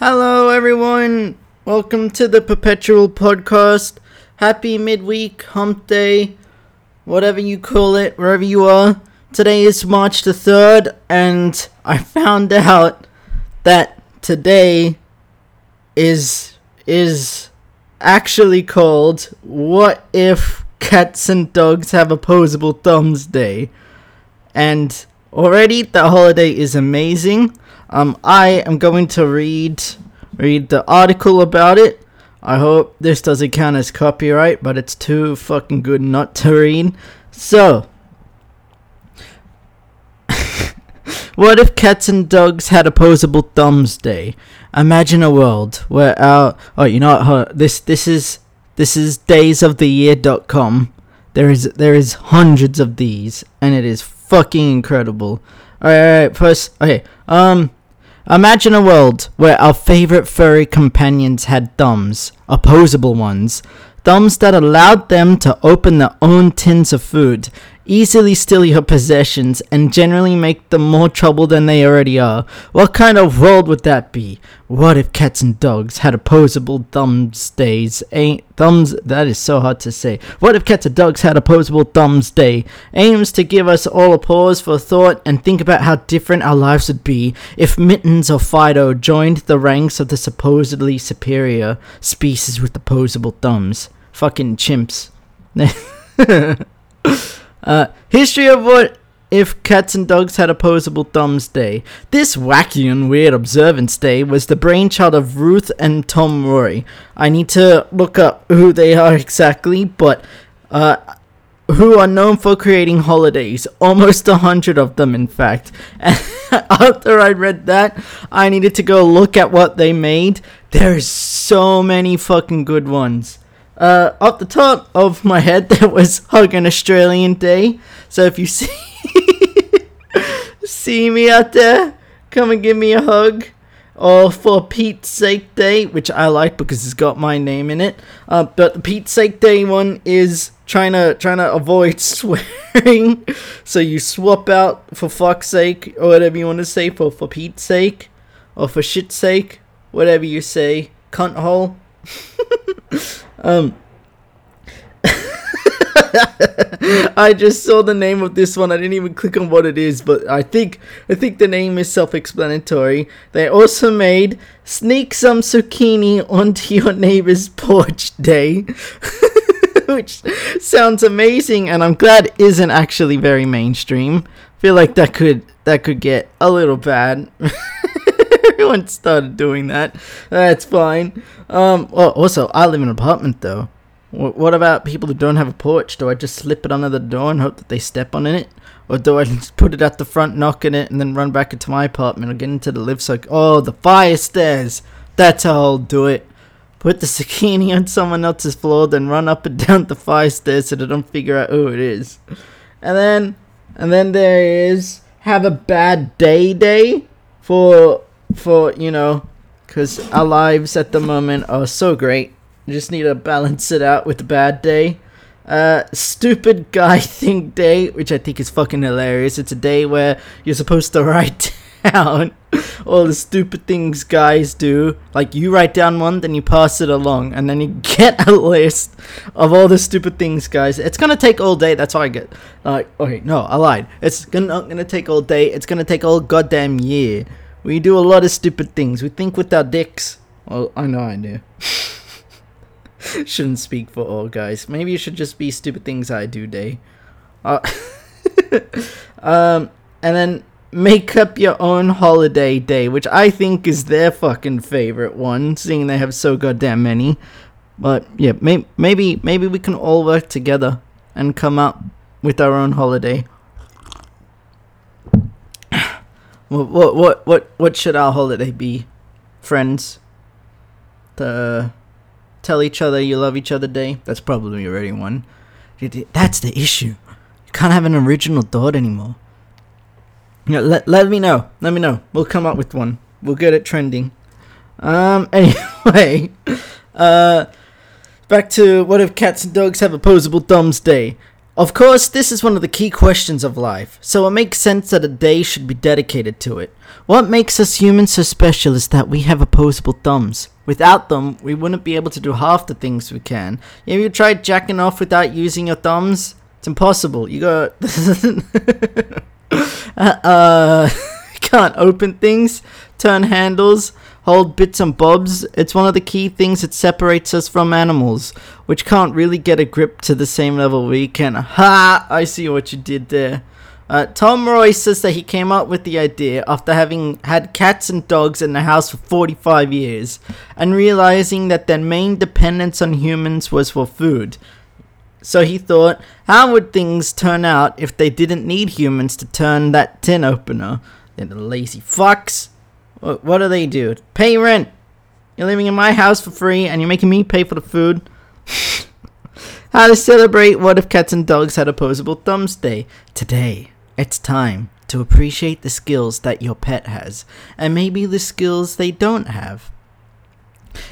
Hello, everyone. Welcome to the Perpetual Podcast. Happy midweek, hump day, whatever you call it, wherever you are. Today is March the 3rd, and I found out that today is is actually called What If Cats and Dogs Have Opposable Thumbs Day. And already the holiday is amazing. Um, I am going to read read the article about it. I hope this doesn't count as copyright, but it's too fucking good not to read. So, what if cats and dogs had opposable thumbs day? Imagine a world where our oh you know what, this this is this is daysoftheyear.com. There is there is hundreds of these and it is fucking incredible. Alright, alright, first okay. Um Imagine a world where our favorite furry companions had thumbs, opposable ones, thumbs that allowed them to open their own tins of food, easily steal your possessions, and generally make them more trouble than they already are. What kind of world would that be? What if cats and dogs had opposable thumbs days? Ain't thumbs that is so hard to say. What if cats and dogs had opposable thumbs day? Aims to give us all a pause for thought and think about how different our lives would be if Mittens or Fido joined the ranks of the supposedly superior species with opposable thumbs. Fucking chimps. Uh, history of what if cats and dogs had opposable thumbs day. This wacky and weird observance day was the brainchild of Ruth and Tom Roy. I need to look up who they are exactly, but uh, who are known for creating holidays. Almost a hundred of them, in fact. And after I read that, I needed to go look at what they made. There's so many fucking good ones. Uh, off the top of my head, there was Hug an Australian Day. So if you see see me out there, come and give me a hug. Or for Pete's Sake Day, which I like because it's got my name in it. Uh, but the Pete's Sake Day one is trying to trying to avoid swearing. so you swap out for fuck's sake or whatever you want to say for for Pete's sake or for shit's sake, whatever you say, cunt hole. Um. I just saw the name of this one. I didn't even click on what it is, but I think I think the name is self-explanatory. They also made sneak some zucchini onto your neighbor's porch day. Which sounds amazing and I'm glad isn't actually very mainstream. feel like that could that could get a little bad. Everyone started doing that. That's fine. Um well also I live in an apartment though. Wh- What about people who don't have a porch? Do I just slip it under the door and hope that they step on it? Or do I just put it at the front, knock on it, and then run back into my apartment or get into the lift so oh the fire stairs. That's how I'll do it. Put the zucchini on someone else's floor, then run up and down the fire stairs so they don't figure out who it is. And then and then there is have a bad day day for for you know because our lives at the moment are so great you just need to balance it out with a bad day. Uh, stupid guy thing day, which I think is fucking hilarious. It's a day where you're supposed to write down all the stupid things guys do. Like you write down one, then you pass it along, and then you get a list of all the stupid things guys. It's gonna take all day. That's all I get. Like, okay, no, I lied. It's gonna not gonna take all day. It's gonna take all goddamn year. We do a lot of stupid things. We think with our dicks. Well, I know I do. Shouldn't speak for all guys. Maybe it should just be stupid things I do day. Uh, um, and then make up your own holiday day, which I think is their fucking favorite one, seeing they have so goddamn many. But yeah, may- maybe maybe we can all work together and come up with our own holiday. What what what what should our holiday be, friends? The tell each other you love each other day. That's probably already one. That's the issue. You can't have an original thought anymore. You know, let, let me know. Let me know. We'll come up with one. We'll get it trending. Um. Anyway, uh, back to what if cats and dogs have opposable thumbs day? Of course, this is one of the key questions of life, so it makes sense that a day should be dedicated to it. What makes us humans so special is that we have opposable thumbs. Without them, we wouldn't be able to do half the things we can. Have you tried jacking off without using your thumbs? It's impossible. You got uh, uh can't open things, turn handles, hold bits and bobs. It's one of the key things that separates us from animals, which can't really get a grip to the same level we can. Ha! I see what you did there. Uh, Tom Roy says that he came up with the idea after having had cats and dogs in the house for 45 years and realizing that their main dependence on humans was for food. So he thought, how would things turn out if they didn't need humans to turn that tin opener? They're the lazy fucks. What, do they do? Pay rent. You're living in my house for free and you're making me pay for the food. How to celebrate What If Cats and Dogs Had Opposable Thumbs Day? Today, it's time to appreciate the skills that your pet has and maybe the skills they don't have.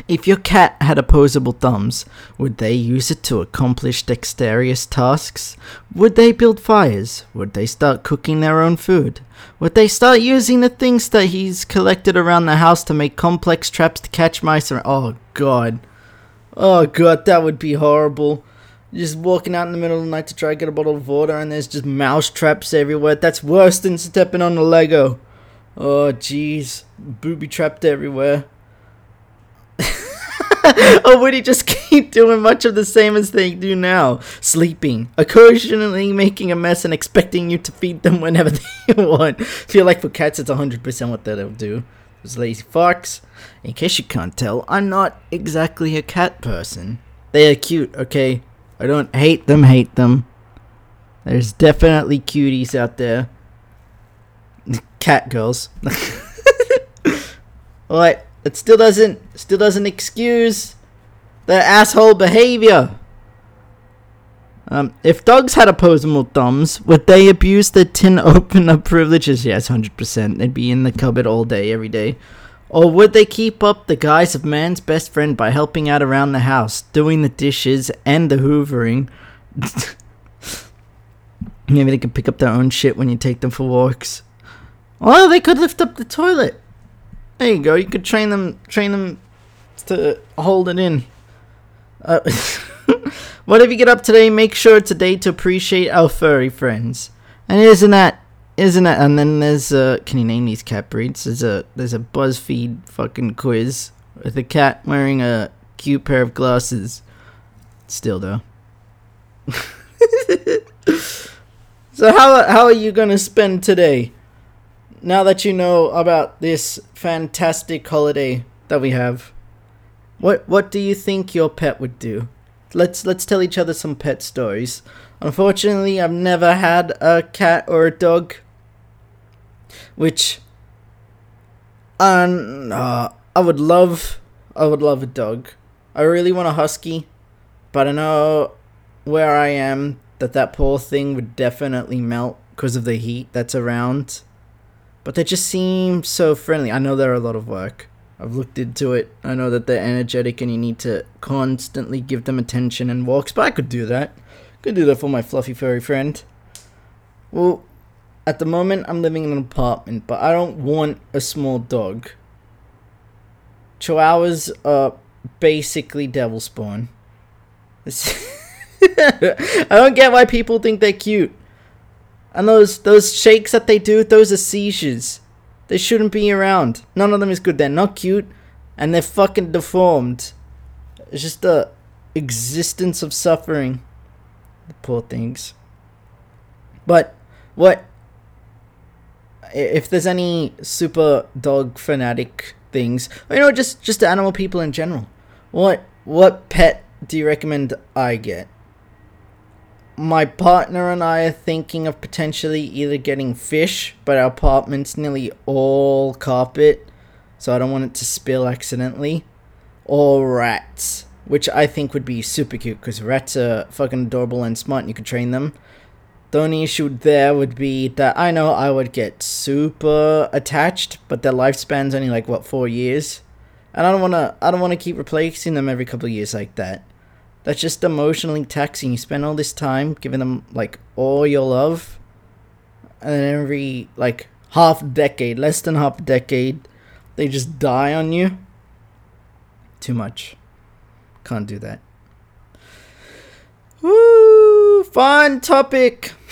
If your cat had opposable thumbs, would they use it to accomplish dexterous tasks? Would they build fires? Would they start cooking their own food? Would they start using the things that he's collected around the house to make complex traps to catch mice? Or- oh god. Oh god, that would be horrible. Just walking out in the middle of the night to try to get a bottle of water and there's just mouse traps everywhere. That's worse than stepping on a Lego. Oh jeez. Booby trapped everywhere. or would he just keep doing much of the same as they do now? Sleeping, occasionally making a mess and expecting you to feed them whenever they want. Feel like for cats, it's 100% what they'll do. Those lazy fucks. In case you can't tell, I'm not exactly a cat person. They are cute, okay? I don't hate them, hate them. There's definitely cuties out there. Cat girls. what? It still doesn't still doesn't excuse their asshole behavior. Um, if dogs had opposable thumbs, would they abuse their tin opener privileges? Yes, hundred percent. They'd be in the cupboard all day, every day. Or would they keep up the guise of man's best friend by helping out around the house, doing the dishes and the hoovering? Maybe they could pick up their own shit when you take them for walks. Or they could lift up the toilet. There you go. You could train them, train them to hold it in. Uh, whatever you get up today, make sure today to appreciate our furry friends. And isn't that, isn't that? And then there's uh, can you name these cat breeds? There's a there's a BuzzFeed fucking quiz with a cat wearing a cute pair of glasses. Still though. so how how are you gonna spend today? Now that you know about this fantastic holiday that we have, what what do you think your pet would do? Let's let's tell each other some pet stories. Unfortunately, I've never had a cat or a dog, which um, uh, I would love I would love a dog. I really want a husky, but I know where I am that that poor thing would definitely melt because of the heat that's around but they just seem so friendly. I know they're a lot of work. I've looked into it. I know that they're energetic and you need to constantly give them attention and walks, but I could do that. Could do that for my fluffy furry friend. Well, at the moment I'm living in an apartment, but I don't want a small dog. Chihuahuas are basically devil spawn. I don't get why people think they're cute. And those those shakes that they do, those are seizures. They shouldn't be around. None of them is good. They're not cute, and they're fucking deformed. It's just the existence of suffering. The poor things. But what if there's any super dog fanatic things, you know, just just animal people in general? What what pet do you recommend I get? My partner and I are thinking of potentially either getting fish, but our apartment's nearly all carpet, so I don't want it to spill accidentally, or rats, which I think would be super cute because rats are fucking adorable and smart and you could train them. The only issue there would be that I know I would get super attached, but their lifespan's only like what four years, and I don't wanna I don't wanna keep replacing them every couple of years like that that's just emotionally taxing. You spend all this time giving them like all your love, and then every like half decade, less than half decade, they just die on you. Too much. Can't do that. Woo! Fun topic.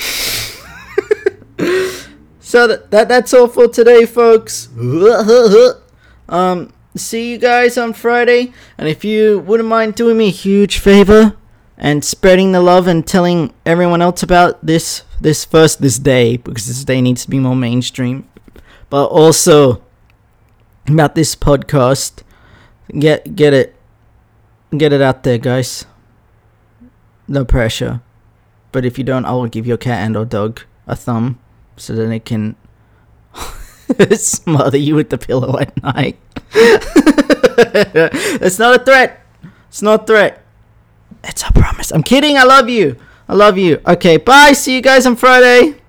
so that, that that's all for today, folks. um, see you guys on Friday, and if you wouldn't mind doing me a huge favor and spreading the love and telling everyone else about this this first this day because this day needs to be more mainstream, but also about this podcast. Get get it get it out there, guys. No pressure. But if you don't, I will give your cat and or dog a thumb so that it can smother you with the pillow at night. it's not a threat. It's not a threat. It's a promise. I'm kidding. I love you. I love you. Okay, bye. See you guys on Friday.